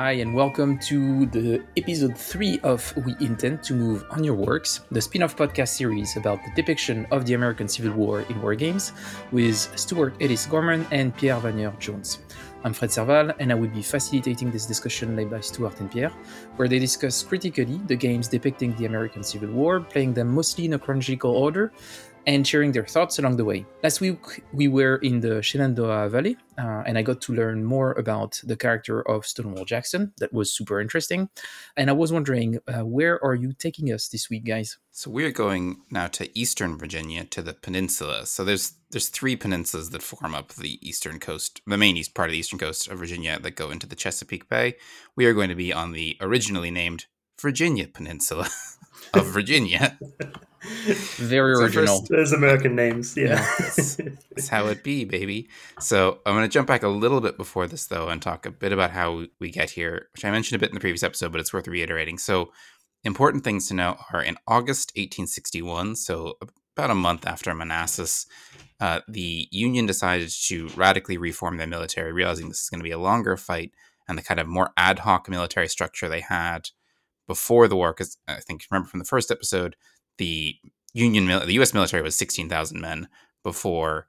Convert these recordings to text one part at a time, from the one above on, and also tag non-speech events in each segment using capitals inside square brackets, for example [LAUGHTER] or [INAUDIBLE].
Hi, and welcome to the episode 3 of We Intend to Move on Your Works, the spin off podcast series about the depiction of the American Civil War in war games with Stuart Ellis Gorman and Pierre Vanier Jones. I'm Fred Serval, and I will be facilitating this discussion led by Stuart and Pierre, where they discuss critically the games depicting the American Civil War, playing them mostly in a chronological order, and sharing their thoughts along the way. Last week, we were in the Shenandoah Valley, uh, and I got to learn more about the character of Stonewall Jackson. That was super interesting. And I was wondering, uh, where are you taking us this week, guys? So we're going now to Eastern Virginia, to the peninsula. So there's there's three peninsulas that form up the eastern coast, the main east part of the eastern coast of Virginia that go into the Chesapeake Bay. We are going to be on the originally named Virginia Peninsula [LAUGHS] of Virginia. [LAUGHS] Very original. Those American names, yeah. yeah that's, [LAUGHS] that's, how it be, baby. So I'm going to jump back a little bit before this, though, and talk a bit about how we get here, which I mentioned a bit in the previous episode, but it's worth reiterating. So important things to know are in August 1861, so about a month after Manassas, uh, the Union decided to radically reform their military, realizing this is going to be a longer fight and the kind of more ad hoc military structure they had before the war. Because I think remember from the first episode, the Union, the U.S. military was 16,000 men before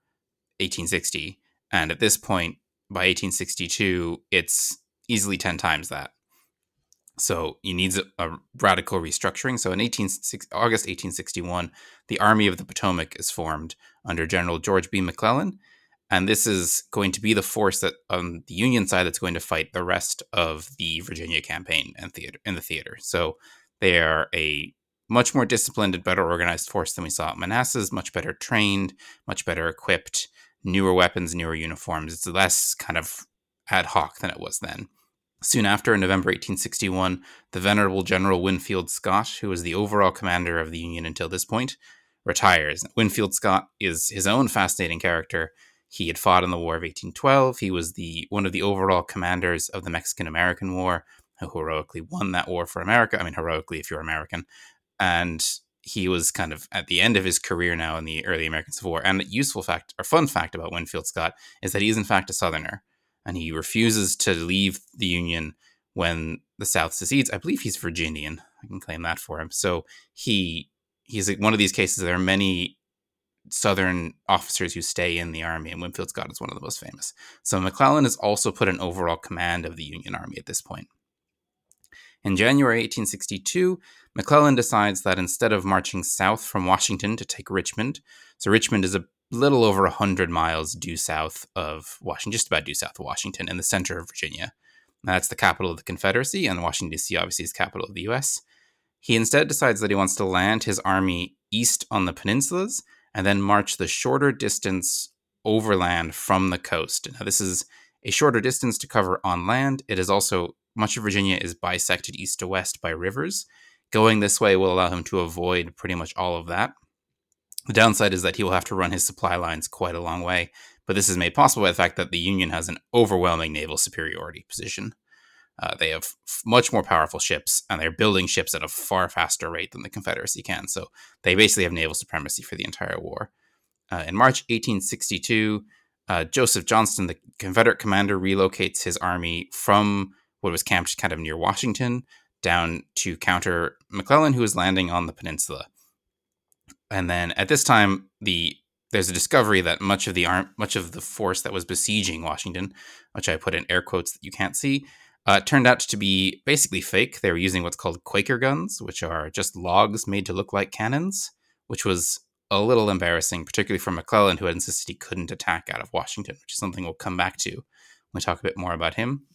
1860, and at this point, by 1862, it's easily 10 times that. So he needs a, a radical restructuring. So in 18, August 1861, the Army of the Potomac is formed under General George B. McClellan, and this is going to be the force that on the Union side that's going to fight the rest of the Virginia campaign and theater in the theater. So they are a much more disciplined and better organized force than we saw at Manassas, much better trained, much better equipped, newer weapons, newer uniforms. It's less kind of ad hoc than it was then. Soon after, in November 1861, the venerable General Winfield Scott, who was the overall commander of the Union until this point, retires. Winfield Scott is his own fascinating character. He had fought in the War of 1812. He was the one of the overall commanders of the Mexican American War, who heroically won that war for America. I mean, heroically if you're American, and he was kind of at the end of his career now in the early American Civil War. And a useful fact or fun fact about Winfield Scott is that he is in fact a Southerner, and he refuses to leave the Union when the South secedes. I believe he's Virginian. I can claim that for him. So he he's one of these cases. There are many Southern officers who stay in the army, and Winfield Scott is one of the most famous. So McClellan has also put an overall command of the Union Army at this point. In January 1862, McClellan decides that instead of marching south from Washington to take Richmond, so Richmond is a little over 100 miles due south of Washington, just about due south of Washington, in the center of Virginia. That's the capital of the Confederacy, and Washington, D.C. obviously is capital of the U.S. He instead decides that he wants to land his army east on the peninsulas and then march the shorter distance overland from the coast. Now, this is a shorter distance to cover on land. It is also much of Virginia is bisected east to west by rivers. Going this way will allow him to avoid pretty much all of that. The downside is that he will have to run his supply lines quite a long way, but this is made possible by the fact that the Union has an overwhelming naval superiority position. Uh, they have f- much more powerful ships, and they're building ships at a far faster rate than the Confederacy can. So they basically have naval supremacy for the entire war. Uh, in March 1862, uh, Joseph Johnston, the Confederate commander, relocates his army from what was camped kind of near Washington down to counter McClellan, who was landing on the peninsula. And then at this time, the there's a discovery that much of the arm, much of the force that was besieging Washington, which I put in air quotes that you can't see, uh, turned out to be basically fake. They were using what's called Quaker guns, which are just logs made to look like cannons, which was a little embarrassing, particularly for McClellan, who had insisted he couldn't attack out of Washington, which is something we'll come back to when we talk a bit more about him.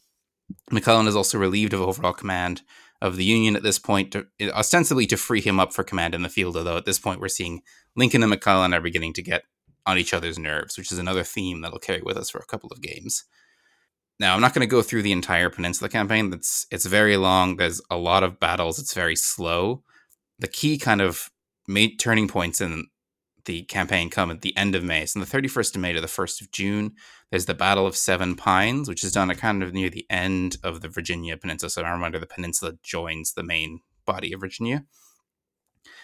McClellan is also relieved of overall command of the Union at this point, to, ostensibly to free him up for command in the field. Although at this point, we're seeing Lincoln and McClellan are beginning to get on each other's nerves, which is another theme that'll carry with us for a couple of games. Now, I'm not going to go through the entire Peninsula campaign. That's it's very long. There's a lot of battles. It's very slow. The key kind of made turning points in the campaign come at the end of May. So, from the 31st of May to the 1st of June, there's the Battle of Seven Pines, which is done kind of near the end of the Virginia Peninsula. So, I reminder the peninsula joins the main body of Virginia.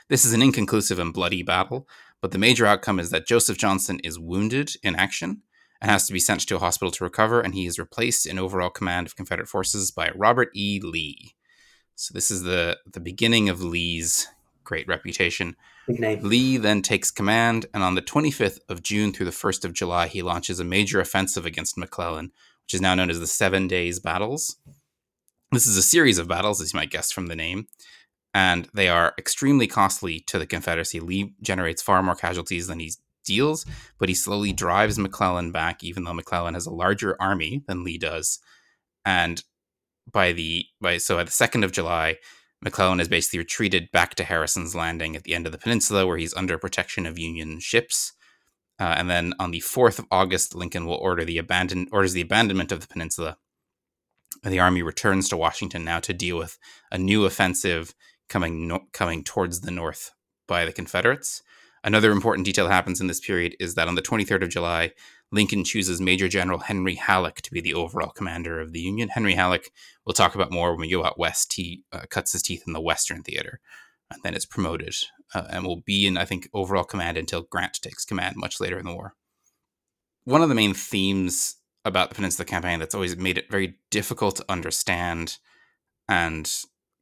This is an inconclusive and bloody battle, but the major outcome is that Joseph Johnston is wounded in action, and has to be sent to a hospital to recover. And he is replaced in overall command of Confederate forces by Robert E. Lee. So this is the the beginning of Lee's great reputation. Lee then takes command, and on the 25th of June through the 1st of July, he launches a major offensive against McClellan, which is now known as the Seven Days Battles. This is a series of battles, as you might guess from the name, and they are extremely costly to the Confederacy. Lee generates far more casualties than he deals, but he slowly drives McClellan back, even though McClellan has a larger army than Lee does. And by the by, so at the second of July, McClellan is basically retreated back to Harrison's Landing at the end of the peninsula, where he's under protection of Union ships. Uh, and then on the fourth of August, Lincoln will order the abandon orders the abandonment of the peninsula. And the army returns to Washington now to deal with a new offensive coming no- coming towards the north by the Confederates. Another important detail that happens in this period is that on the 23rd of July, Lincoln chooses Major General Henry Halleck to be the overall commander of the Union. Henry Halleck, we'll talk about more when we go out west. He uh, cuts his teeth in the Western Theater and then is promoted uh, and will be in, I think, overall command until Grant takes command much later in the war. One of the main themes about the Peninsula Campaign that's always made it very difficult to understand and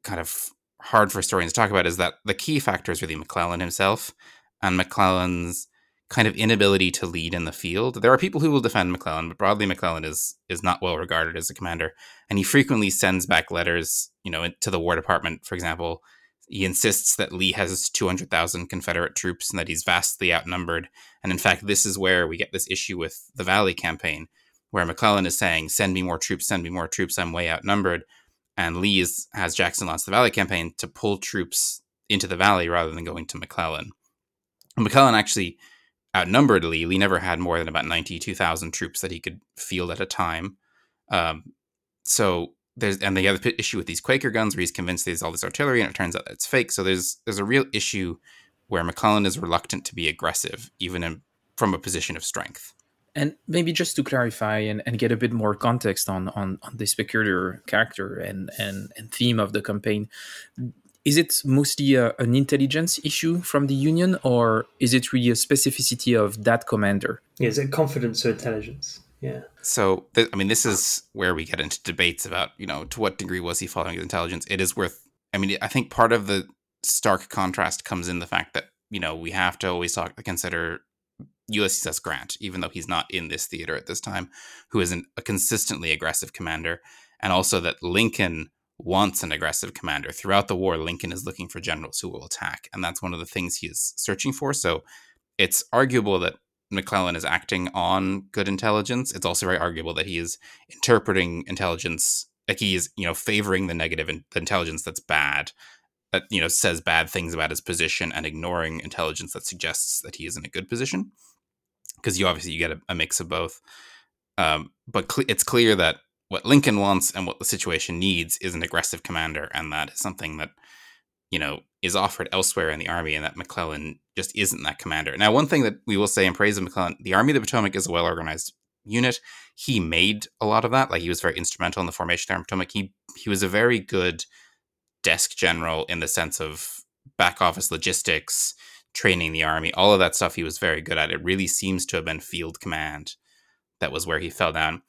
kind of hard for historians to talk about is that the key factor is really McClellan himself and McClellan's kind of inability to lead in the field. There are people who will defend McClellan, but broadly McClellan is is not well regarded as a commander, and he frequently sends back letters, you know, to the War Department, for example. He insists that Lee has 200,000 Confederate troops and that he's vastly outnumbered. And in fact, this is where we get this issue with the Valley campaign, where McClellan is saying, "Send me more troops, send me more troops. I'm way outnumbered." And Lee is, has Jackson launch the Valley campaign to pull troops into the Valley rather than going to McClellan. McClellan actually outnumbered Lee. Lee never had more than about 92,000 troops that he could field at a time. Um, so there's and the other issue with these Quaker guns where he's convinced there's all this artillery and it turns out that it's fake. So there's there's a real issue where McClellan is reluctant to be aggressive, even in, from a position of strength. And maybe just to clarify and, and get a bit more context on, on, on this peculiar character and, and, and theme of the campaign, is it mostly a, an intelligence issue from the union or is it really a specificity of that commander? Yeah, is it confidence or intelligence? Yeah. So th- i mean this is where we get into debates about you know to what degree was he following his intelligence? It is worth i mean i think part of the stark contrast comes in the fact that you know we have to always talk consider ulysses s grant even though he's not in this theater at this time who is an, a consistently aggressive commander and also that lincoln wants an aggressive commander. Throughout the war, Lincoln is looking for generals who will attack, and that's one of the things he is searching for. So it's arguable that McClellan is acting on good intelligence. It's also very arguable that he is interpreting intelligence like he is, you know, favoring the negative in, intelligence that's bad, that you know says bad things about his position, and ignoring intelligence that suggests that he is in a good position. Because you obviously you get a, a mix of both. Um, but cl- it's clear that what Lincoln wants and what the situation needs is an aggressive commander, and that is something that you know is offered elsewhere in the army, and that McClellan just isn't that commander. Now, one thing that we will say in praise of McClellan, the Army of the Potomac is a well organized unit. He made a lot of that; like he was very instrumental in the formation of the Army of Potomac. He he was a very good desk general in the sense of back office logistics, training the army, all of that stuff. He was very good at. It really seems to have been field command that was where he fell down.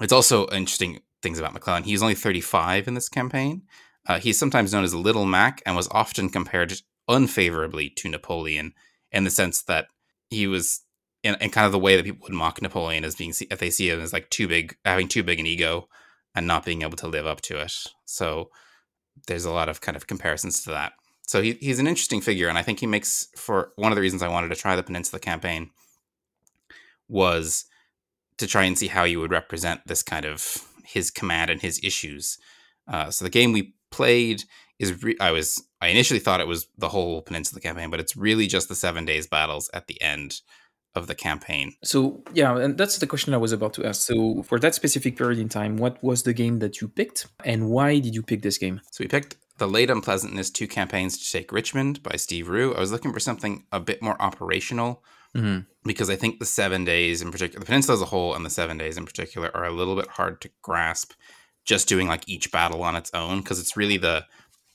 It's also interesting things about McClellan. He's only 35 in this campaign. Uh, he's sometimes known as Little Mac and was often compared unfavorably to Napoleon in the sense that he was in, in kind of the way that people would mock Napoleon as being if they see him as like too big, having too big an ego and not being able to live up to it. So there's a lot of kind of comparisons to that. So he, he's an interesting figure, and I think he makes for one of the reasons I wanted to try the Peninsula campaign was to try and see how you would represent this kind of his command and his issues. Uh, so the game we played is re- I was I initially thought it was the whole Peninsula campaign, but it's really just the seven days battles at the end of the campaign. So yeah, and that's the question I was about to ask. So for that specific period in time, what was the game that you picked, and why did you pick this game? So we picked the Late Unpleasantness Two Campaigns to Take Richmond by Steve Ruwe. I was looking for something a bit more operational Mm-hmm. Because I think the seven days in particular, the peninsula as a whole and the seven days in particular are a little bit hard to grasp just doing like each battle on its own because it's really the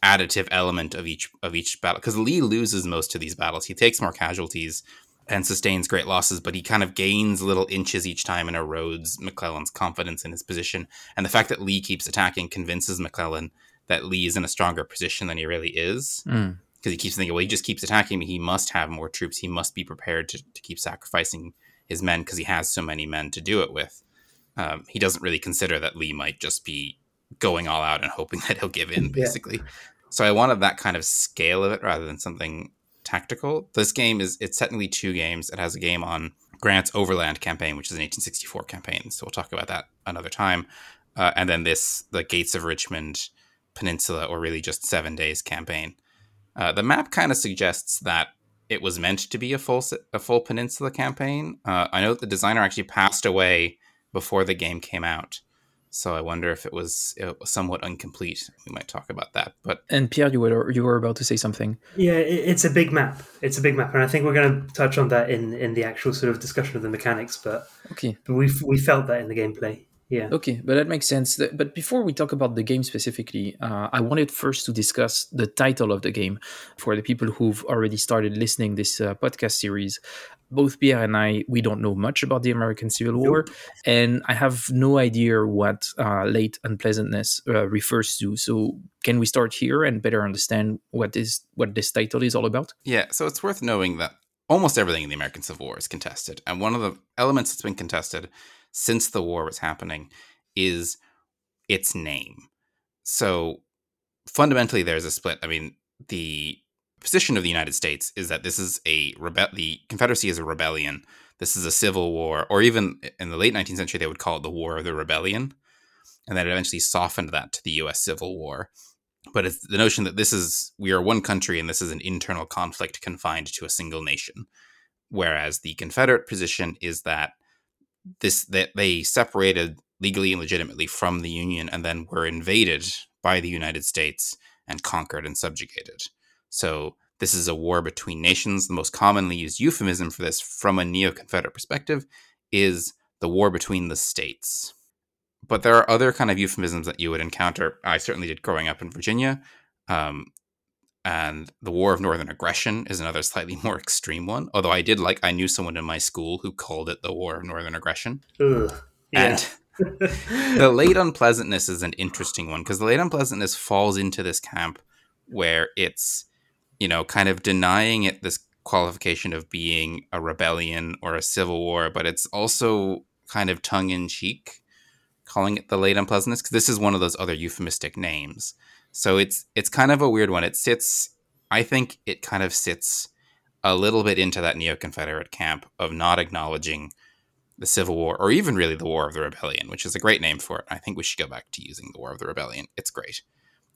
additive element of each of each battle because Lee loses most of these battles. He takes more casualties, and sustains great losses, but he kind of gains little inches each time and erodes McClellan's confidence in his position. And the fact that Lee keeps attacking convinces McClellan that Lee is in a stronger position than he really is. Mm. Because he keeps thinking, well, he just keeps attacking me. He must have more troops. He must be prepared to, to keep sacrificing his men because he has so many men to do it with. Um, he doesn't really consider that Lee might just be going all out and hoping [LAUGHS] that he'll give in, basically. Yeah. So I wanted that kind of scale of it rather than something tactical. This game is it's technically two games. It has a game on Grant's Overland campaign, which is an 1864 campaign. So we'll talk about that another time. Uh, and then this, the Gates of Richmond Peninsula, or really just Seven Days campaign. Uh, the map kind of suggests that it was meant to be a full a full peninsula campaign. Uh, I know that the designer actually passed away before the game came out, so I wonder if it was, it was, somewhat incomplete. We might talk about that. But and Pierre, you were you were about to say something. Yeah, it's a big map. It's a big map, and I think we're going to touch on that in in the actual sort of discussion of the mechanics. But okay, but we we felt that in the gameplay. Yeah. Okay, but that makes sense. But before we talk about the game specifically, uh, I wanted first to discuss the title of the game for the people who've already started listening this uh, podcast series. Both Pierre and I, we don't know much about the American Civil War, nope. and I have no idea what uh, late unpleasantness uh, refers to. So, can we start here and better understand what is what this title is all about? Yeah. So it's worth knowing that almost everything in the American Civil War is contested, and one of the elements that's been contested since the war was happening is its name. So fundamentally, there's a split. I mean, the position of the United States is that this is a rebel. The Confederacy is a rebellion. This is a civil war, or even in the late 19th century, they would call it the War of the Rebellion, and that eventually softened that to the U.S. Civil War. But it's the notion that this is we are one country and this is an internal conflict confined to a single nation, whereas the Confederate position is that this that they separated legally and legitimately from the Union and then were invaded by the United States and conquered and subjugated. So this is a war between nations. The most commonly used euphemism for this from a neo Confederate perspective is the war between the states. But there are other kind of euphemisms that you would encounter. I certainly did growing up in Virginia. Um, and the War of Northern Aggression is another slightly [LAUGHS] more extreme one. Although I did like, I knew someone in my school who called it the War of Northern Aggression. Ugh, yeah. And [LAUGHS] the late unpleasantness is an interesting one because the late unpleasantness falls into this camp where it's, you know, kind of denying it this qualification of being a rebellion or a civil war, but it's also kind of tongue in cheek calling it the late unpleasantness because this is one of those other euphemistic names. So it's it's kind of a weird one. It sits I think it kind of sits a little bit into that neo-Confederate camp of not acknowledging the Civil War or even really the War of the Rebellion, which is a great name for it. I think we should go back to using the War of the Rebellion. It's great.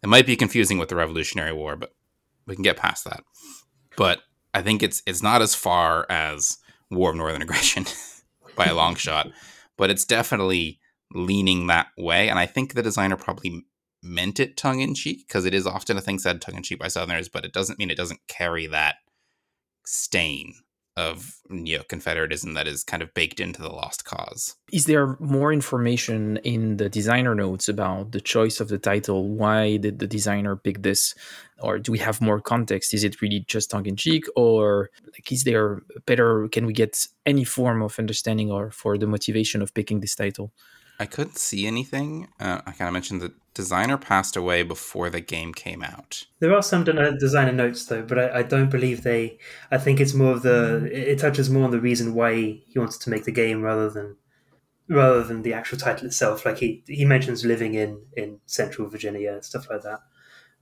It might be confusing with the Revolutionary War, but we can get past that. But I think it's it's not as far as War of Northern Aggression [LAUGHS] by a long shot, but it's definitely leaning that way. And I think the designer probably meant it tongue in cheek because it is often a thing said tongue in cheek by Southerners, but it doesn't mean it doesn't carry that stain of neo Confederatism that is kind of baked into the lost cause. Is there more information in the designer notes about the choice of the title? Why did the designer pick this? Or do we have more context? Is it really just tongue in cheek? Or like is there better can we get any form of understanding or for the motivation of picking this title? I couldn't see anything. Uh, I kind of mentioned the designer passed away before the game came out. There are some designer notes though, but I, I, don't believe they. I think it's more of the. It touches more on the reason why he wanted to make the game rather than rather than the actual title itself. Like he he mentions living in in Central Virginia and stuff like that.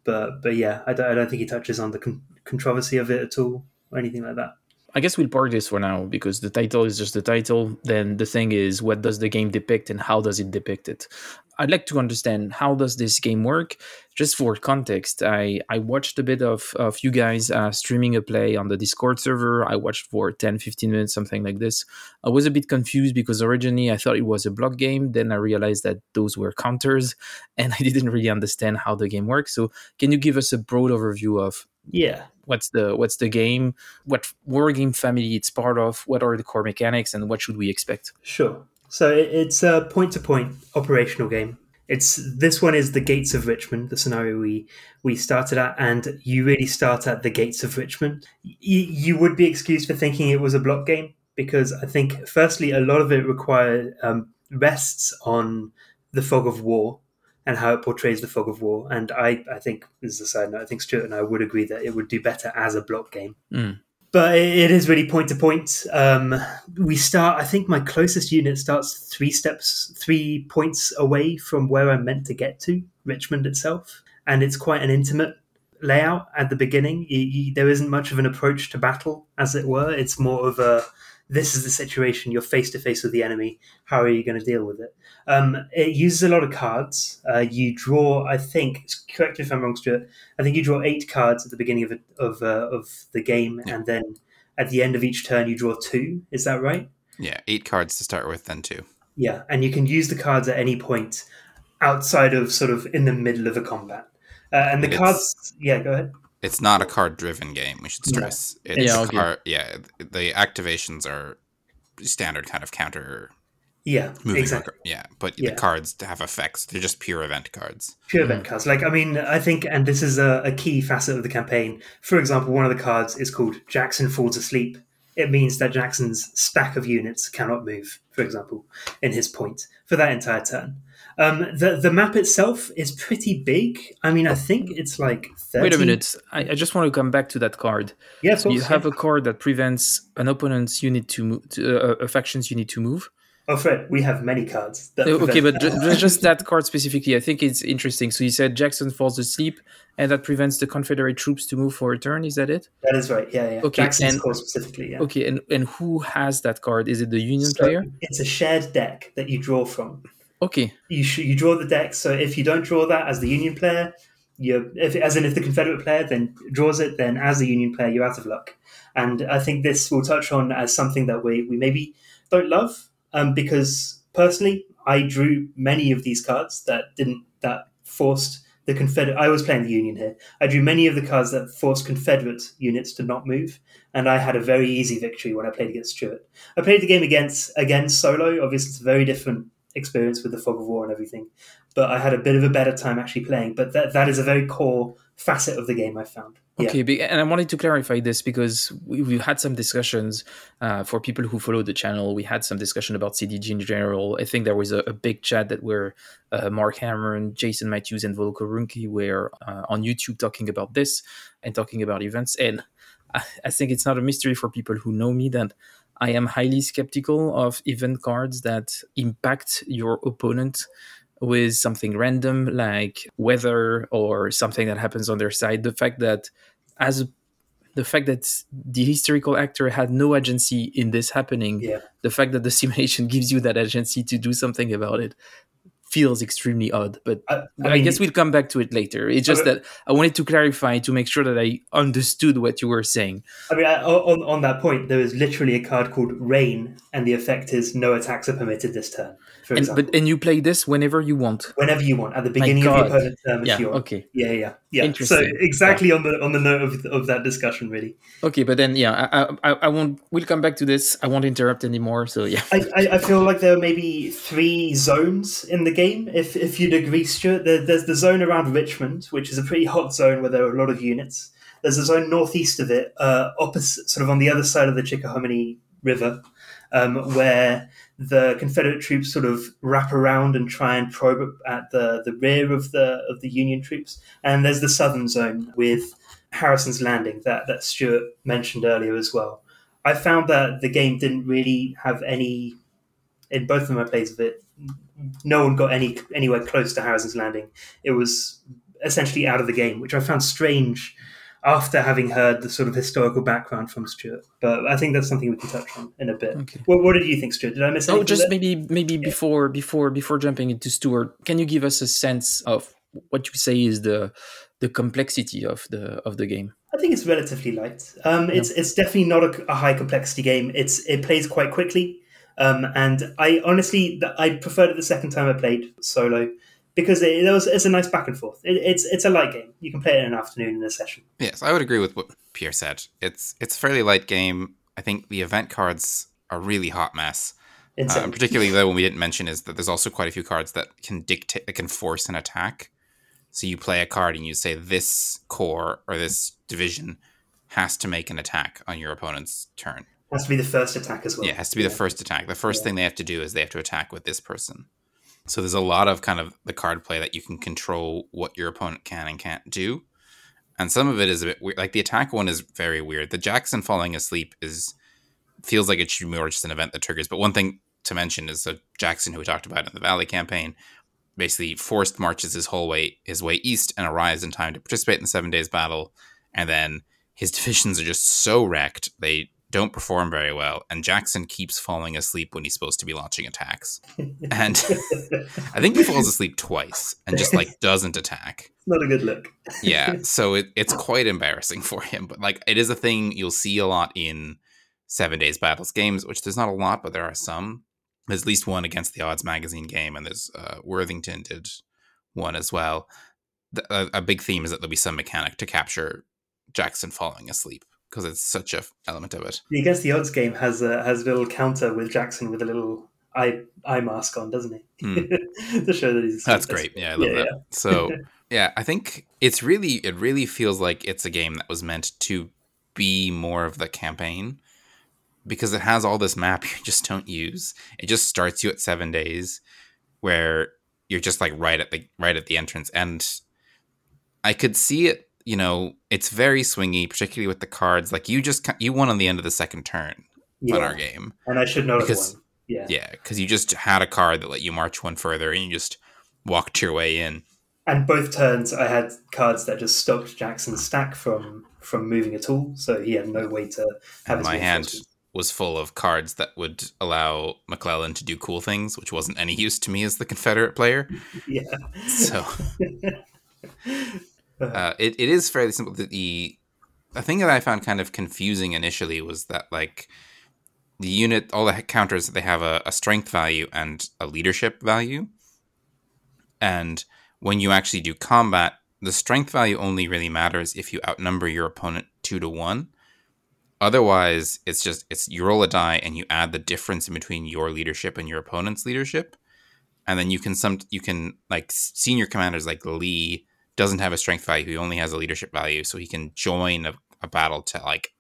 But but yeah, I don't, I don't think he touches on the con- controversy of it at all or anything like that. I guess we'll park this for now because the title is just the title. Then the thing is, what does the game depict and how does it depict it? I'd like to understand how does this game work. Just for context, I, I watched a bit of, of you guys uh, streaming a play on the Discord server. I watched for 10, 15 minutes, something like this. I was a bit confused because originally I thought it was a block game. Then I realized that those were counters [LAUGHS] and I didn't really understand how the game works. So can you give us a broad overview of yeah. What's the what's the game? What war game family it's part of? What are the core mechanics and what should we expect? Sure. So it's a point to point operational game. It's this one is the gates of Richmond, the scenario we we started at, and you really start at the gates of Richmond. Y- you would be excused for thinking it was a block game because I think, firstly, a lot of it require um, rests on the fog of war and how it portrays the fog of war. And I, I think, as a side note, I think Stuart and I would agree that it would do better as a block game. Mm. But it is really point to point. Um, we start. I think my closest unit starts three steps, three points away from where I'm meant to get to, Richmond itself, and it's quite an intimate layout at the beginning. You, you, there isn't much of an approach to battle, as it were. It's more of a this is the situation. You're face to face with the enemy. How are you going to deal with it? Um, it uses a lot of cards. Uh, you draw, I think, correct me if I'm wrong, Stuart. I think you draw eight cards at the beginning of it, of uh, of the game, Yeah. and then at the end of each turn you draw two. Is that right? Yeah, eight cards to start with, then two. Yeah, and you can use the cards at any point outside of sort of in the middle of a combat. Uh, and the It's- cards, yeah, go ahead. It's not a card driven game. We should stress. It's Yeah, okay. car- yeah. The activations are standard kind of counter Yeah, moving. exactly. record- Yeah, but Yeah. the cards have effects. They're just pure event cards. Pure event cards. Like, I mean, I think, and this is a, a key facet of the campaign. For example, one of the cards is called Jackson Falls Asleep. It means that Jackson's stack of units cannot move, for example, in his point for that entire turn. Um, the the map itself is pretty big. I mean, I think it's like 30. Wait a minute. I, I just want to come back to that card. Yeah, So you have a card that prevents an opponent's unit to move, to, uh, a faction's unit to move. Oh, Fred, we have many cards. Uh, Okay, but that. ju- ju- just that card specifically, I think it's interesting. So you said Jackson falls asleep, and that prevents the Confederate troops to move for a turn. Is that it? that is right. Yeah, yeah. Okay, Jackson's and- card specifically. Yeah. Okay, and and who has that card? Is it the Union So player? It's a shared deck that you draw from. Okay, you you draw the deck. So if you don't draw that as the Union player, you if as in if the Confederate player then draws it, then as the Union player you're out of luck. And I think this will touch on as something that we we maybe don't love um, because personally I drew many of these cards that didn't that forced the Confederate. I was playing the Union here. I drew many of the cards that forced Confederate units to not move, and I had a very easy victory when I played against Stuart. I played the game against again solo. Obviously, it's a very different experience with the fog of war and everything. But I had a bit of a better time actually playing. But that that is a very core facet of the game I found. Okay, be- and I wanted to clarify this because we, we've had some discussions uh, for people who follow the channel. We had some discussion about CDG in general. I think there was a, a big chat that where uh, Mark Herman Jason Matthews, and Volko Ruhnke were uh, on YouTube talking about this and talking about events. And I, I think it's not a mystery for people who know me that I am highly skeptical of event cards that impact your opponent with something random like weather or something that happens on their side. The fact that as the fact that the historical actor had no agency in this happening, Yeah. the fact that the [LAUGHS] simulation gives you that agency to do something about it feels extremely odd. But I, I, I mean, guess we'll come back to it later. It's just Okay. that I wanted to clarify to make sure that I understood what you were saying. I mean, I, on on that point, there is literally a card called Rain, and the effect is no attacks are permitted this turn. For And example, but and you play this whenever you want. whenever you want at the beginning of your opponent's turn, if Yeah. you want. Okay. Yeah, yeah, yeah. So Interesting. exactly on the on the note of, of that discussion, really. Okay, but then yeah, I, I I won't. We'll come back to this. I won't interrupt anymore. So yeah. I, I, I feel like there are maybe three zones in the game. If if you'd agree, Stuart, there, there's the zone around Richmond, which is a pretty hot zone where there are a lot of units. There's a zone northeast of it, uh, opposite, sort of on the other side of the Chickahominy River, um, where the Confederate troops sort of wrap around and try and probe at the, the rear of the of the Union troops. And there's the southern zone with Harrison's Landing that that Stuart mentioned earlier as well. I found that the game didn't really have any in both of my plays of it. No one got any anywhere close to Harrison's Landing. It was essentially out of the game, which I found strange after having heard the sort of historical background from Stuart. But I think that's something we can touch on in a bit. Okay. Well, what did you think, Stuart? Did I miss Oh, just there? maybe maybe before before before jumping into Stuart, can you give us a sense of what you say is the the complexity of the of the game? I think it's relatively light. Um, it's it's definitely not a, a high complexity game. It's it plays quite quickly, um, and I honestly I preferred it the second time I played solo because it, it was it's a nice back and forth. It, it's it's a light game. You can play it in an afternoon in a session. Yes, I would agree with what Pierre said. It's it's a fairly light game. I think the event cards are really hot mess. Uh, particularly though, when we didn't mention is that there's also quite a few cards that can dictate, that can force an attack. So you play a card and you say this corps or this division has to make an attack on your opponent's turn. has to be the first attack as well. Yeah, it has to be the first attack. The first Yeah. thing they have to do is they have to attack with this person. So there's a lot of kind of the card play that you can control what your opponent can and can't do. And some of it is a bit weird. Like the attack one is very weird. The Jackson falling asleep is feels like it should be more just an event that triggers. But one thing to mention is that Jackson, who we talked about in the Valley campaign, basically forced marches his whole way his way east and arrives in time to participate in the Seven Days Battle. And then his [LAUGHS] divisions are just so wrecked they don't perform very well. And Jackson keeps falling asleep when he's supposed to be launching attacks. [LAUGHS] And [LAUGHS] I think he falls asleep twice and just like doesn't attack. Not a good look. Yeah, [LAUGHS] so it, it's quite embarrassing for him. But like, it is a thing you'll see a lot in Seven Days Battles games, which there's not a lot, but there are some. There's at least one against the Odds Magazine game, and there's uh, Worthington did one as well. The, a, a big theme is that there'll be some mechanic to capture Jackson falling asleep because it's such a f- element of it. The Against the Odds game has a has a little counter with Jackson with a little eye eye mask on, doesn't he? Hmm. [LAUGHS] to show that he's That's great. Yeah, I love Yeah, that. So [LAUGHS] yeah, I think it's really it really feels like it's a game that was meant to be more of the campaign because it has all this map [LAUGHS] you just don't use. It just starts you at seven days where you're just like right at the right at the entrance and I could see it, you know, it's very swingy, particularly with the cards. Like you just you won on the end of the second turn yeah. on our game. and I should know Because- one. Yeah. Yeah, because you just had a card that let you march one further and you just walked your way in. And both turns, I had cards that just stopped Jackson's stack from from moving at all, so he had no way to have his my hand was full of cards that would allow McClellan to do cool things, which wasn't any use to me as the Confederate player. [LAUGHS] Yeah. So [LAUGHS] uh, it, it is fairly simple. The, the thing that I found kind of confusing initially was that like the unit, all the counters, that they have a, a strength value and a leadership value, and when you actually do combat, the strength value only really matters if you outnumber your opponent two to one. Otherwise, it's just it's you roll a die and you add the difference in between your leadership and your opponent's leadership, and then you can some you can like senior commanders like Lee doesn't have a strength value; he only has a leadership value, so he can join a, a battle to like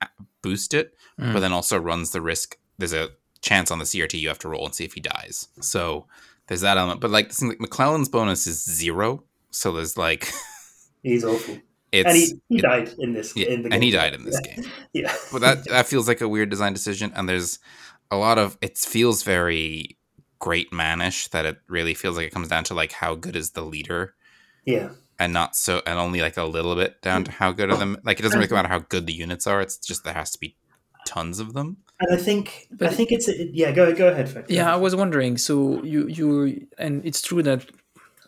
boost it, Mm. but then also runs the risk. There's a chance on the CRT you have to roll and see if he dies. So there's that element. But like, this like McClellan's bonus is zero, so there's like [LAUGHS] He's awful. it's and he, he it- died in this yeah, in the and he game. died in this yeah. game. [LAUGHS] Yeah. But that that feels like a weird design decision, and there's a lot of it feels very great manish that it really feels like it comes down to like how good is the leader Yeah. And not so and only like a little bit down to how good are them like it doesn't really matter how good the units are it's just there has to be tons of them And I think But I think it's a, yeah. Go go ahead, Fred. Yeah, I was wondering. So you you and it's true that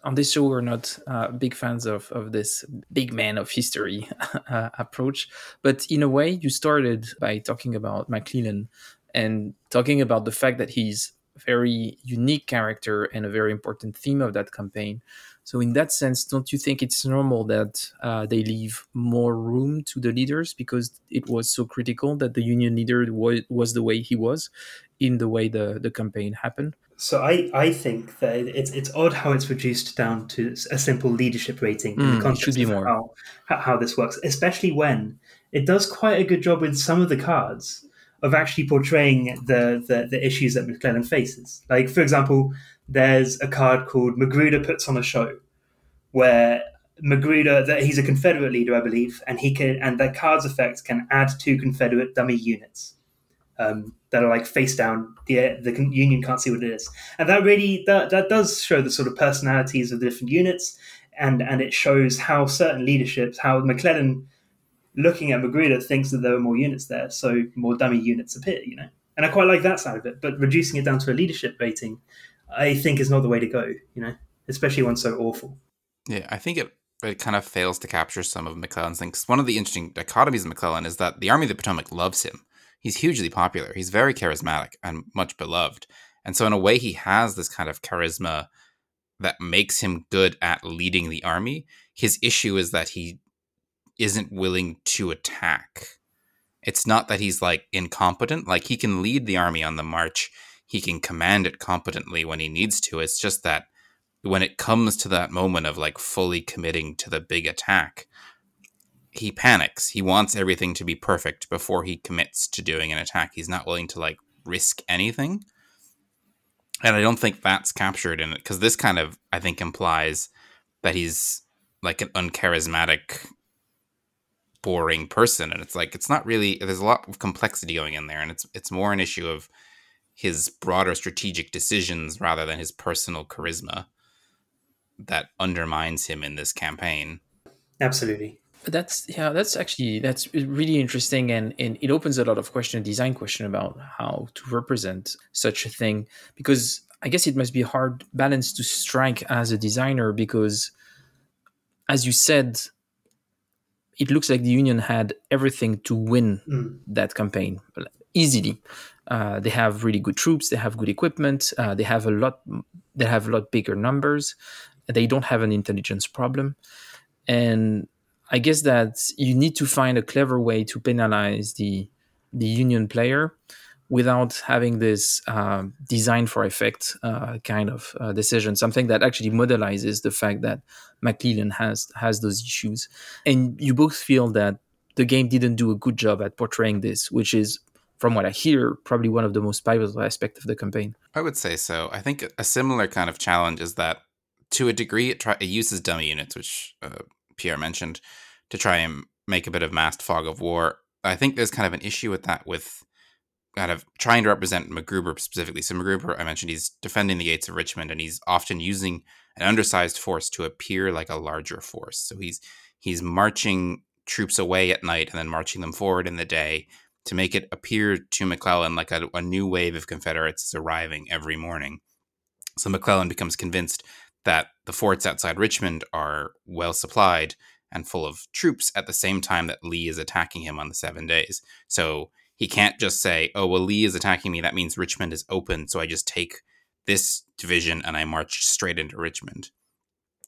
on this show we're not uh, big fans of of this big man of history [LAUGHS] uh, approach, but in a way you started by talking about McClellan and talking about the fact that he's a very unique character and a very important theme of that campaign. So in that sense, don't you think it's normal that uh, they leave more room to the leaders because it was so critical that the Union leader was, was the way he was in the way the, the campaign happened? So I, I think that it's it's odd how it's reduced down to a simple leadership rating in Mm, the it context should be of more. how, how how this works, especially when it does quite a good job with some of the cards of actually portraying the the, the issues that McClellan faces. Like for example, there's a card called Magruder puts on a show, where Magruder that he's a Confederate leader, I believe, and he can and that card's effect can add two Confederate dummy units um, that are like face down. The the Union can't see what it is, and that really that that does show the sort of personalities of the different units, and and it shows how certain leaderships, how McClellan, looking at Magruder, thinks that there are more units there, so more dummy units appear. You know, and I quite like that side of it. But reducing it down to a leadership rating, I think is not the way to go. You know, especially one so awful. yeah i think it it kind of fails to capture some of mcclellan's things. One of the interesting dichotomies of mcclellan is that the army of the potomac loves him. He's hugely popular. He's very charismatic and much beloved. And so in a way he has this kind of charisma that makes him good at leading the army. His issue is that he isn't willing to attack. It's not that he's like incompetent. Like he can lead the army on the march he can command it competently when he needs to. It's just that when it comes to that moment of like fully committing to the big attack, he panics. He wants everything to be perfect before he commits to doing an attack. He's not willing to like risk anything. And I don't think that's captured in it because this kind of, I think, implies that he's like an uncharismatic, boring person. And it's like, it's not really, there's a lot of complexity going in there. And it's, it's more an issue of his broader strategic decisions rather than his personal charisma that undermines him in this campaign. Absolutely. That's yeah, that's actually that's really interesting and, and it opens a lot of question design question about how to represent such a thing because I guess it must be a hard balance to strike as a designer because as you said it looks like the union had everything to win Mm. that campaign easily. Uh, they have really good troops. They have good equipment. Uh, they have a lot. They have a lot bigger numbers. They don't have an intelligence problem, and I guess that you need to find a clever way to penalize the the union player without having this uh, design for effect uh, kind of uh, decision. Something that actually modelizes the fact that McClellan has has those issues, and you both feel that the game didn't do a good job at portraying this, which is from what I hear, probably one of the most pivotal aspects of the campaign. I would say so. I think a similar kind of challenge is that, to a degree, it, try- it uses dummy units, which uh, Pierre mentioned, to try and make a bit of masked fog of war. I think there's kind of an issue with that, with kind of trying to represent Magruder specifically. So Magruder, I mentioned, he's defending the gates of Richmond, and he's often using an undersized force to appear like a larger force. So he's he's marching troops away at night and then marching them forward in the day to make it appear to McClellan like a, a new wave of Confederates is arriving every morning. So McClellan becomes convinced that the forts outside Richmond are well supplied and full of troops at the same time that Lee is attacking him on the seven days. So he can't just say, oh, well, Lee is attacking me. That means Richmond is open. So I just take this division and I march straight into Richmond.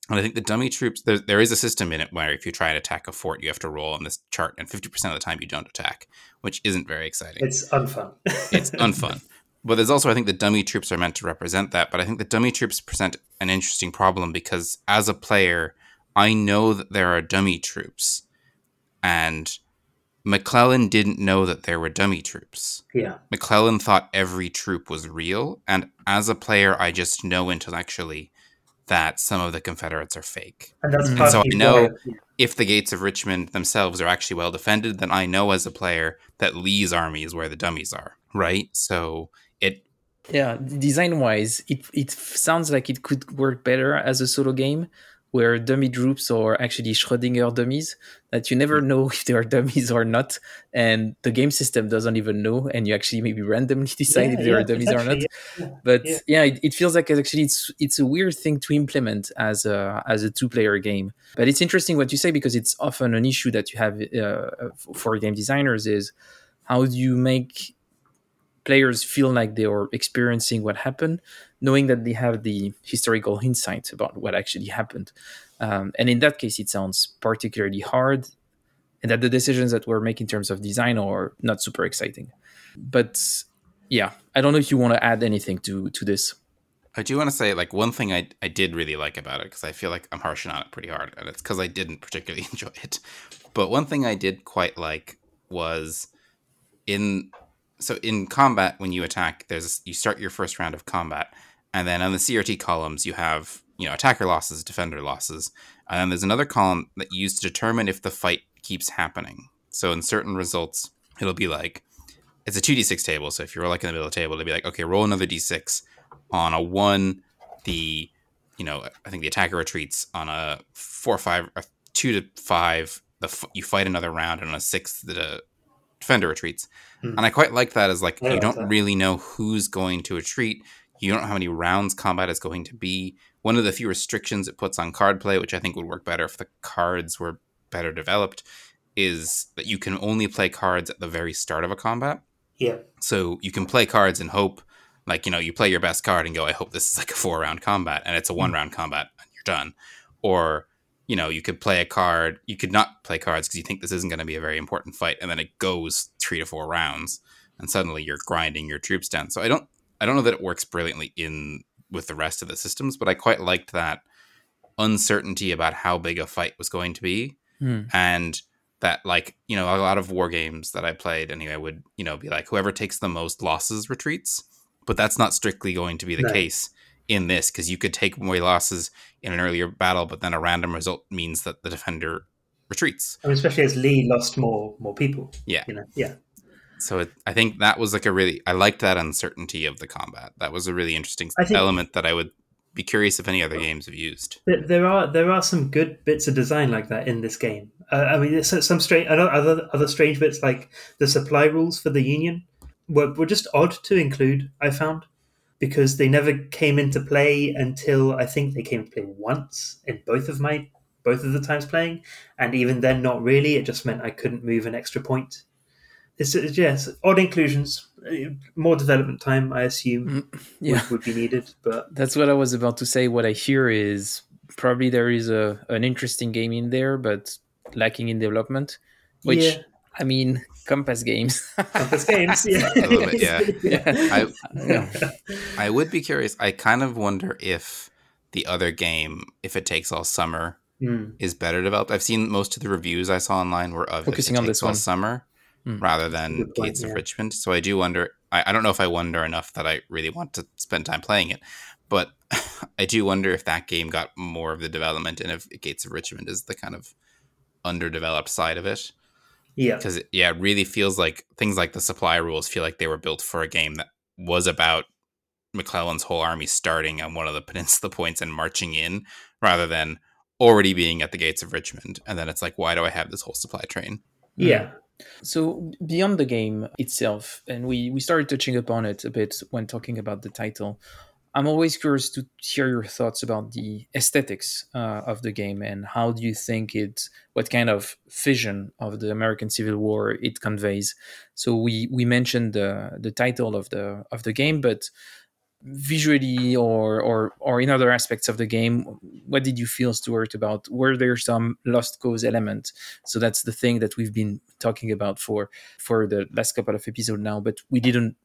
And I think the dummy troops, there, there is a system in it where if you try and attack a fort, you have to roll on this chart, and 50% of the time you don't attack, which isn't very exciting. It's unfun. [LAUGHS] it's unfun. But there's also, I think, the dummy troops are meant to represent that. But I think the dummy troops present an interesting problem because as a player, I know that there are dummy troops, and McClellan didn't know that there were dummy troops. yeah. McClellan thought every troop was real, and as a player, I just know intellectually that some of the Confederates are fake. And that's And so of I know- why- If the gates of Richmond themselves are actually well defended, then I know as a player that Lee's army is where the dummies are, right? So it Yeah, design wise, it it sounds like it could work better as a solo game where dummy troops are actually Schrödinger dummies that you never know [LAUGHS] if they are dummies or not, and the game system doesn't even know, and you actually maybe randomly [LAUGHS] decide Yeah, if they are yeah, dummies or not. yeah. But Yeah. yeah, it, it feels like actually it's it's a weird thing to implement as a as a two player game. But it's interesting what you say because it's often an issue that you have uh, for game designers is how do you make players feel like they are experiencing what happened, knowing that they have the historical insight about what actually happened. Um, and in that case, it sounds particularly hard, and that the decisions that we're making in terms of design are not super exciting. But yeah, I don't know if you want to add anything to to this. I do want to say like one thing I I did really like about it because I feel like I'm harshing on it pretty hard, and it's because I didn't particularly [LAUGHS] enjoy it. But one thing I did quite like was in so in combat when you attack, there's you start your first round of combat, and then on the CRT columns you have you know attacker losses, defender losses, and then there's another column that you use to determine if the fight keeps happening. So in certain results, it'll be like it's a two d six table. So if you're like in the middle of the table, it'll be like okay, roll another d six on a one, the you know I think the attacker retreats on a four five a two to five. The f- you fight another round, and on a six the defender retreats. Hmm. And I quite like that as like I you don't that. really know who's going to retreat. You don't know how many rounds combat is going to be. One of the few restrictions it puts on card play, which I think would work better if the cards were better developed, is that you can only play cards at the very start of a combat. Yeah. So you can play cards and hope, like, you know, you play your best card and go, I hope this is like a four round combat, and it's a one mm. round combat and you're done. Or, you know, you could play a card, you could not play cards because you think this isn't going to be a very important fight, and then it goes three to four rounds, and suddenly you're grinding your troops down. So I don't, I don't know that it works brilliantly in with the rest of the systems, but I quite liked that uncertainty about how big a fight was going to be, Hmm. and that like you know a lot of war games that I played anyway would you know be like whoever takes the most losses retreats, but that's not strictly going to be the No. case in this because you could take away losses in an earlier battle, but then a random result means that the defender retreats. I mean, especially as Lee lost more more people. Yeah. You know, yeah. So it, I think that was like a really I liked that uncertainty of the combat. That was a really interesting element that I would be curious if any other games have used. There, are there are some good bits of design like that in this game. Uh, I mean, there's some strange other other other strange bits like the supply rules for the Union were were just odd to include. I found because they never came into play until I think they came into play once in both of my both of the times playing, and even then, not really. It just meant I couldn't move an extra point. It's, it's yes, odd inclusions. Uh, More development time, I assume, Yeah. would, would be needed. But [LAUGHS] That's what I was about to say. What I hear is probably there is a an interesting game in there, but lacking in development. Which yeah, I mean, Compass Games. [LAUGHS] Compass Games. Yeah, A little bit, yeah. [LAUGHS] Yeah. I Yeah. I would be curious. I kind of wonder if the other game, if it takes all summer, Mm. is better developed. I've seen most of the reviews I saw online were of Focusing it on takes this all one. summer Hmm. rather than point, Gates of yeah. Richmond. So I do wonder. I, I don't know if I wonder enough that I really want to spend time playing it, but [LAUGHS] I do wonder if that game got more of the development and if Gates of Richmond is the kind of underdeveloped side of it. Yeah, because yeah, it really feels like things like the supply rules feel like they were built for a game that was about McClellan's whole army starting on one of the [LAUGHS] peninsula points and marching in, rather than already being at the gates of Richmond. And then it's like, why do I have this whole supply train? yeah, So beyond the game itself, and we we started touching upon it a bit when talking about the title. I'm always curious to hear your thoughts about the aesthetics uh, of the game and how do you think it, what kind of vision of the American Civil War it conveys. So we we mentioned the the title of the of the game, but visually or or or in other aspects of the game, what did you feel, Stuart? About were there some lost cause element? So that's the thing that we've been talking about for for the last couple of episodes now, but we didn't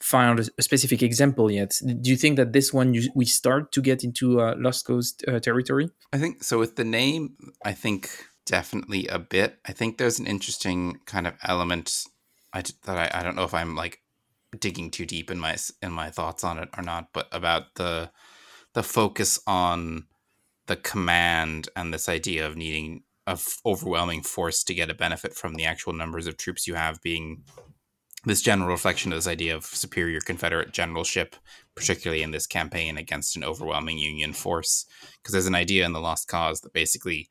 find a, specific example yet. Do you think that this one you, we start to get into uh, lost cause uh, territory? I think so. With the name, I think definitely a bit. I think there's an interesting kind of element I, that I, I don't know if I'm like digging too deep in my in my thoughts on it or not, but about the the focus on the command and this idea of needing of overwhelming force to get a benefit from the actual numbers of troops you have being this general reflection of this idea of superior Confederate generalship, particularly in this campaign against an overwhelming Union force. Because there's an idea in the Lost Cause that basically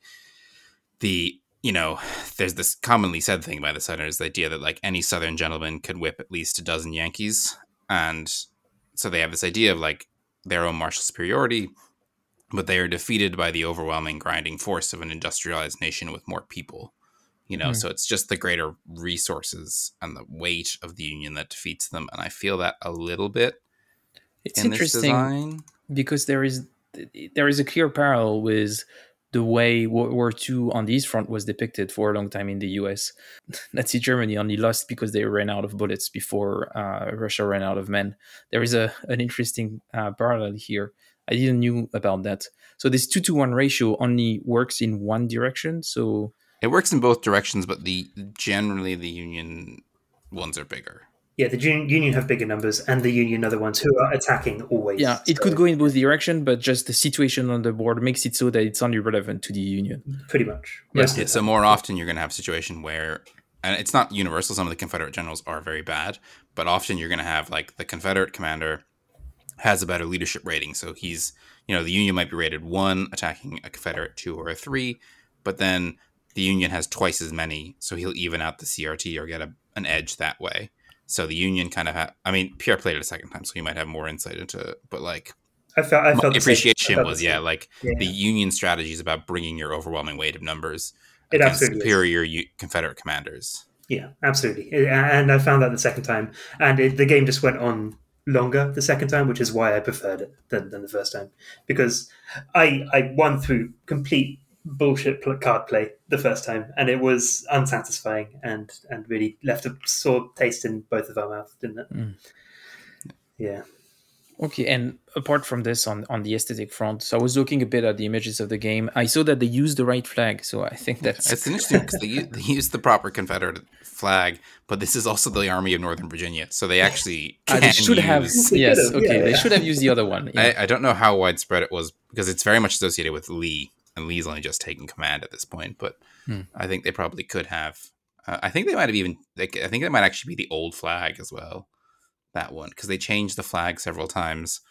the you know there's this commonly said thing by the Southerners, the idea that like any Southern gentleman could whip at least a dozen Yankees, and so they have this idea of like their own martial superiority, but they are defeated by the overwhelming grinding force of an industrialized nation with more people you know? Hmm. so it's just the greater resources and the weight of the union that defeats them. And i feel that a little bit It's in interesting design. because there is there is a clear parallel with the way World War II on the East Front was depicted for a long time in the US. [LAUGHS] Nazi Germany only lost because they ran out of bullets before uh, Russia ran out of men. There is a an interesting uh, parallel here. I didn't knew about that. So this two to one ratio only works in one direction. So it works in both directions but the generally the union ones are bigger yeah. The Union, Union have bigger numbers, and the Union are the ones who are attacking always. yeah, it So, could go in both direction, but just the situation on the board makes it so that it's only relevant to the Union. pretty much. Yeah. Yeah, so more often you're going to have a situation where and it's not universal some of the confederate generals are very bad but often you're going to have like the confederate commander has a better leadership rating so he's you know the union might be rated 1 attacking a confederate 2 or a 3 but then the union has twice as many so he'll even out the crt or get a, an edge that way so the union kind of ha- i mean pierre played it a second time so he might have more insight into it but like I felt. I felt appreciation felt was yeah like Yeah. the union strategy is about bringing your overwhelming weight of numbers It against superior U- confederate commanders Yeah, absolutely. And I found that the second time, and it, the game just went on longer the second time, which is why I preferred it than, than the first time because I I won through complete bullshit card play the first time, and it was unsatisfying and and really left a sore taste in both of our mouths, didn't it? Yeah. Okay, and apart from this, on on the aesthetic front, so I was looking a bit at the images of the game. I saw that they used the right flag, so I think that's It's interesting because they, u- they used the proper Confederate flag, but this is also the Army of Northern Virginia, so they actually [LAUGHS] Uh, can they should have. use. They Yes, [LAUGHS] okay, yeah, they should have used the other one. yeah. I, I don't know how widespread it was because it's very much associated with Lee, and Lee's only just taken command at this point. But Hmm. I think they probably could have. Uh, I think they might have even. Like, I think that might actually be the old flag as well. That one because they changed the flag several times.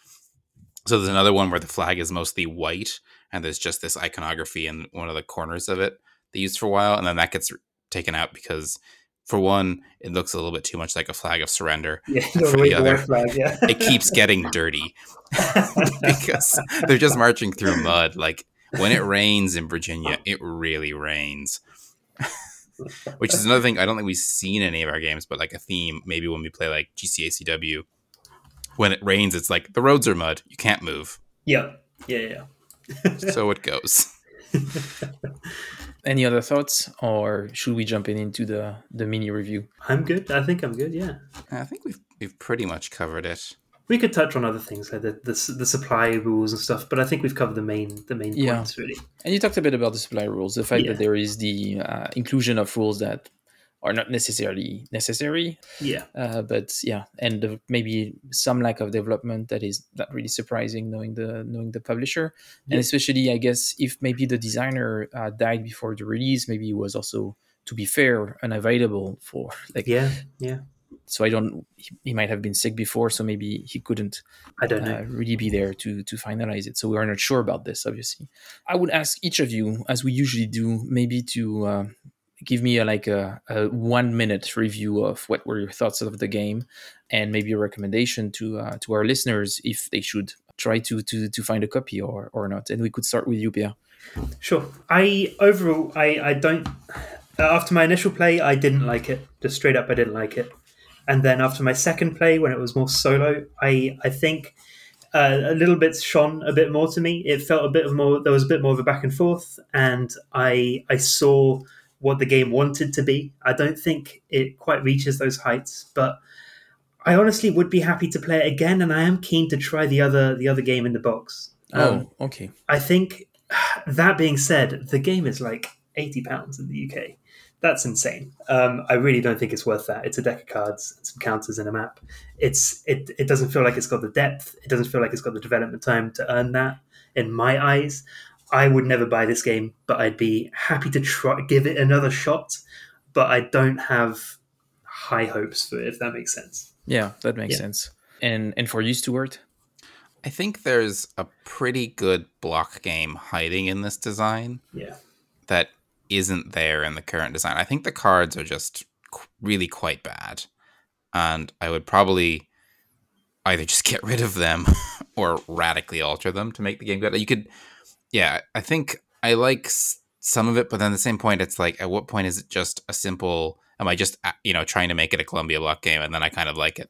So there's another one where the flag is mostly white, and there's just this iconography in one of the corners of it they used for a while, and then that gets taken out because, for one, it looks a little bit too much like a flag of surrender. [LAUGHS] Yeah. For the other- flag. Yeah. It keeps getting dirty [LAUGHS] [LAUGHS] because they're just marching through mud. Like when it [LAUGHS] rains in Virginia, it really rains. [LAUGHS] Which is another thing I don't think we've seen in any of our games, but like a theme, maybe when we play like GCACW, when it rains, it's like the roads are mud, you can't move. yeah. Yeah. Yeah. So it [LAUGHS] goes. Any other thoughts, or should we jump in into the the mini review? I'm good. I think I'm good. Yeah. I think we've we've pretty much covered it. We could touch on other things like the, the the supply rules and stuff, but I think we've covered the main the main Yeah. points really. And you talked a bit about the supply rules, the fact Yeah. that there is the uh, inclusion of rules that are not necessarily necessary, Yeah. uh, but yeah, and the, maybe some lack of development that is not really surprising, knowing the knowing the publisher, Yeah. and especially I guess if maybe the designer uh, died before the release, maybe he was also, to be fair, unavailable for like. Yeah. Yeah. So I don't. He, he might have been sick before, so maybe he couldn't I don't know. uh, really be there to to finalize it. So we are not sure about this, obviously. I would ask each of you, as we usually do, maybe to uh, give me a, like a, a one minute review of what were your thoughts of the game, and maybe a recommendation to uh, to our listeners if they should try to to to find a copy or or not. And we could start with you, Pierre. Sure. I overall, I I don't. After my initial play, I didn't like it. Just straight up, I didn't like it. And then after my second play, when it was more solo, I I think uh, a little bit shone a bit more to me. It felt a bit of more. There was a bit more of a back and forth, and I I saw what the game wanted to be. I don't think it quite reaches those heights, but I honestly would be happy to play it again, and I am keen to try the other the other game in the box. Um, oh, okay. I think [SIGHS] that being said, the game is like eighty pounds in the UK. That's insane. Um, I really don't think it's worth that. It's a deck of cards, some counters, and a map. It's it. It doesn't feel like it's got the depth. It doesn't feel like it's got the development time to earn that. In my eyes, I would never buy this game, but I'd be happy to try give it another shot. But I don't have high hopes for it. If that makes sense. Yeah, that makes Yeah. sense. And and for you, Stuart. I think there's a pretty good block game hiding in this design. Yeah. that isn't there in the current design. I think the cards are just qu- really quite bad, and I would probably either just get rid of them [LAUGHS] or radically alter them to make the game better. You could, yeah, I think I like s- some of it, but then at the same point, it's like, at what point is it just a simple? Am I just uh, you know trying to make it a Columbia block game, and then I kind of like it?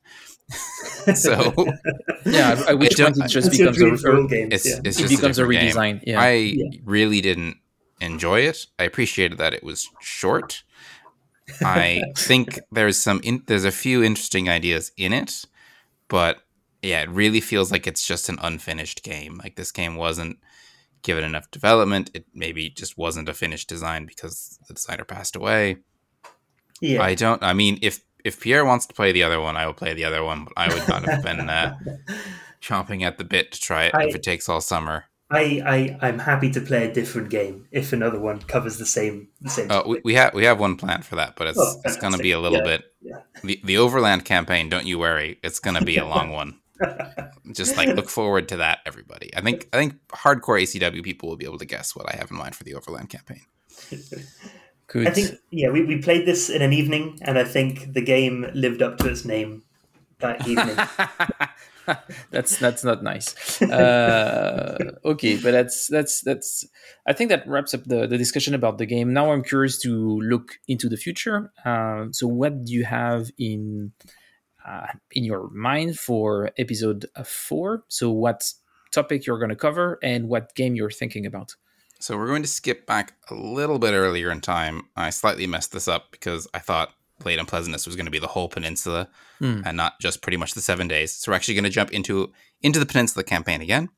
[LAUGHS] so [LAUGHS] Yeah, at- at which don't- point it just becomes a, dream for all games. it's yeah. it's it becomes a, different game. redesign. Yeah. I Yeah. really didn't enjoy it. I appreciated that it was short. I [LAUGHS] think there's some in, there's a few interesting ideas in it, but yeah, it really feels like it's just an unfinished game. Like this game wasn't given enough development. It maybe just wasn't a finished design because the designer passed away. yeah. I don't. I mean, if if Pierre wants to play the other one, I will play the other one. But I would not have been uh, [LAUGHS] chomping at the bit to try it I- if it takes all summer. I, I I'm happy to play a different game if another one covers the same the same. Uh, we, we have we have one plan for that, but it's Oh, it's going to be a little fantastic. bit Yeah. the the Overland campaign. Don't you worry, it's going to be a [LAUGHS] long one. Just like look forward to that, everybody. I think I think hardcore ACW people will be able to guess what I have in mind for the Overland campaign. Good. I think yeah, we, we played this in an evening, and I think the game lived up to its name that evening. [LAUGHS] that's that's not nice. Uh, okay, but that's that's that's. I think that wraps up the, the discussion about the game. Now I'm curious to look into the future. Um, so, what do you have in uh, in your mind for episode uh, four? So, what topic you're going to cover and what game you're thinking about? So we're going to skip back a little bit earlier in time. I slightly messed this up because I thought Late Unpleasantness was going to be the whole peninsula Hmm. and not just pretty much the seven days. So we're actually going to jump into into the peninsula campaign again,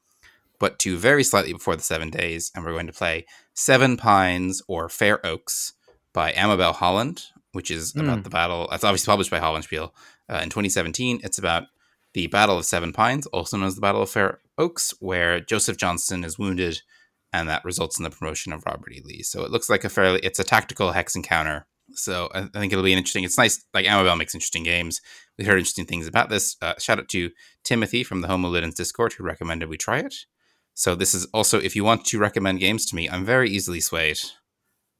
but to very slightly before the seven days, and we're going to play Seven Pines or Fair Oaks by Amabel Holland, which is Hmm. about the battle. It's obviously published by Hollandspiel uh, in 2017. It's about the Battle of Seven Pines, also known as the Battle of Fair Oaks, where Joseph Johnston is wounded, and that results in the promotion of Robert E. Lee. So it looks like a fairly it's a tactical hex encounter. So I, I think it'll be an interesting. It's nice. Like Amabel makes interesting games. We heard interesting things about this. Uh, shout out to Timothy from the Homo Ludens Discord who recommended we try it. So this is also if you want to recommend games to me, I'm very easily swayed,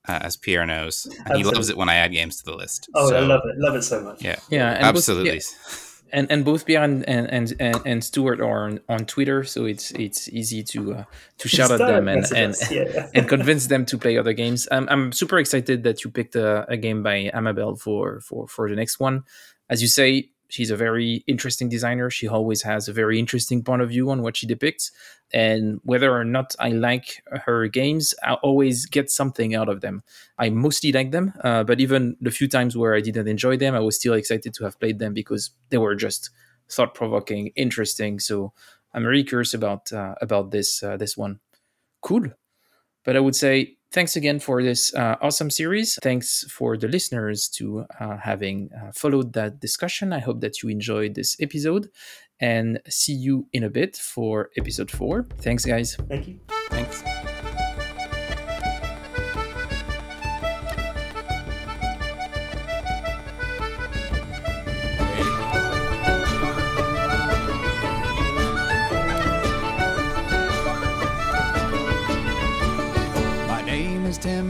uh, as Pierre knows, and he loves it when I add games to the list. Oh, I love it. Love it so much. Yeah, Yeah, and both- absolutely. yeah, [LAUGHS] and and both Pierre and and and, and, Stuart are on, on Twitter, so it's it's easy to uh, to shout at them and and, yeah, yeah. [LAUGHS] and convince them to play other games. I'm I'm super excited that you picked a, a game by Amabel for for for the next one. As you say, she's a very interesting designer. She always has a very interesting point of view on what she depicts, and whether or not I like her games, I always get something out of them. I mostly like them, uh, but even the few times where I didn't enjoy them, I was still excited to have played them because they were just thought provoking, interesting. So I'm very curious about uh, about this uh, this one. Cool. But I would say thanks again for this uh, awesome series. Thanks for the listeners to uh, having uh, followed that discussion. I hope that you enjoyed this episode and see you in a bit for episode four. Thanks, guys. Thank you. Thanks.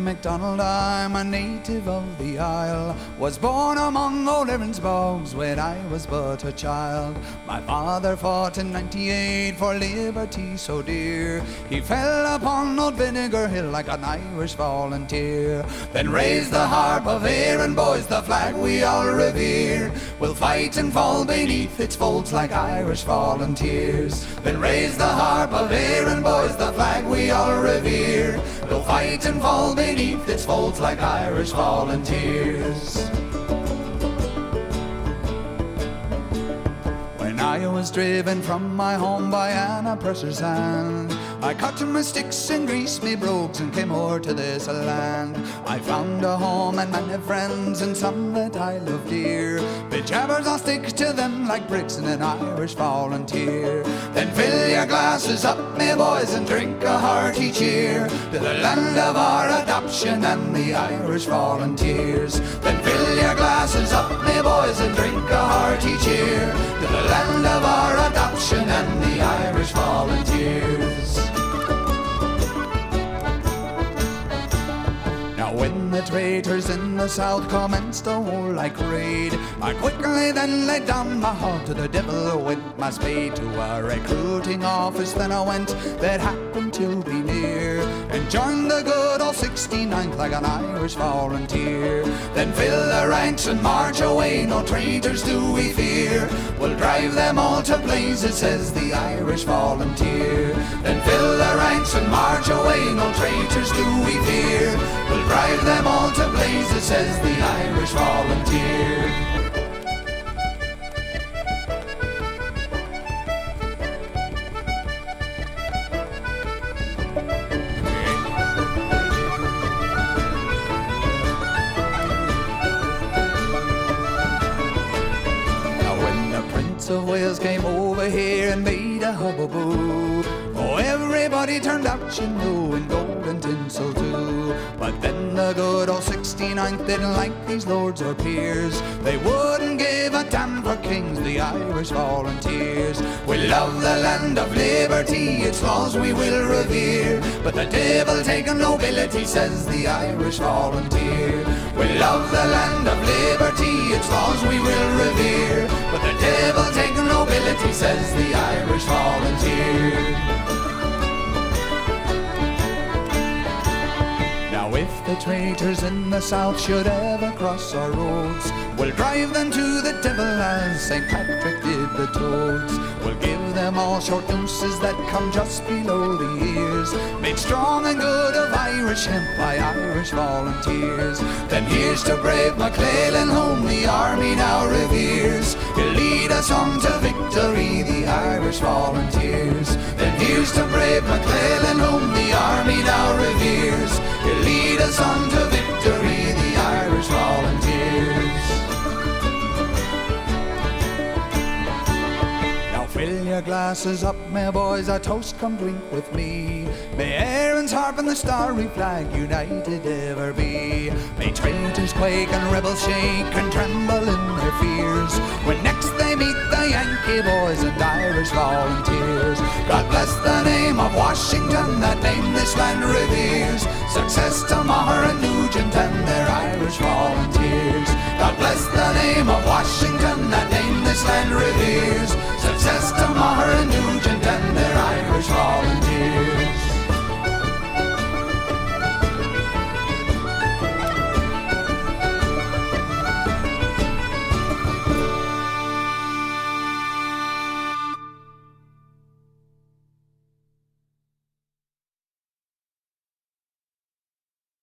McDonald, I'm a native of the Isle. Was born among old Erin's bogs when I was but a child. My father fought in 98 for liberty so dear. He fell upon old Vinegar Hill like an Irish volunteer. Then raise the harp of Erin, boys, the flag we all revere. We'll fight and fall beneath its folds like Irish volunteers. Then raise the harp of Erin, boys, the flag we all revere. We'll fight and fall beneath its folds like Irish volunteers. When I was driven from my home by Anna oppressor's hand, I cut my sticks and greased me brogues and came o'er to this land. I found a home and many friends and some that I love dear. Be jabbers, I'll stick to them like bricks in an Irish volunteer. Then fill your glasses up, me boys, and drink a hearty cheer to the land of our adoption and the Irish volunteers. Then fill your glasses up, me boys, and drink a hearty cheer to the land of our adoption and the Irish volunteers. Traitors in the south commenced a warlike raid, I quickly then laid down my heart to the devil with my spade to a recruiting office. Then I went that happened to be near and join the good old 69th like an Irish volunteer. Then fill the ranks and march away, no traitors do we fear. We'll drive them all to blazes, says the Irish volunteer. Then fill the ranks and march away, no traitors do we fear. We'll drive them all to blazes, says the Irish volunteer. A hubbub, oh everybody turned out, you know, in gold and tinsel too. But then the good old 69th didn't like these lords or peers. They wouldn't give a damn for kings, the Irish volunteers. We love the land of liberty, its laws we will revere. But the devil take a nobility, says the Irish volunteer. We love the land of liberty, its laws we will revere. But the devil take a nobility, says the Irish volunteer. If the traitors in the south should ever cross our roads, we'll drive them to the devil as St. Patrick did the toads. Them all short nooses that come just below the ears. Made strong and good of Irish hemp by Irish volunteers. Then here's to brave McClellan, whom the army now reveres. He'll lead us on to victory, the Irish volunteers. Then here's to brave McClellan, whom the army now reveres. He'll lead us on to victory, glasses up, my boys, a toast come drink with me. May Erin's harp and the starry flag united ever be. May traitors quake and rebels shake and tremble in their fears. When next meet the Yankee boys and Irish volunteers. God bless the name of Washington, that name this land reveres. Success to Meagher and Nugent and their Irish volunteers. God bless the name of Washington, that name this land reveres. Success to Meagher and Nugent and their Irish volunteers.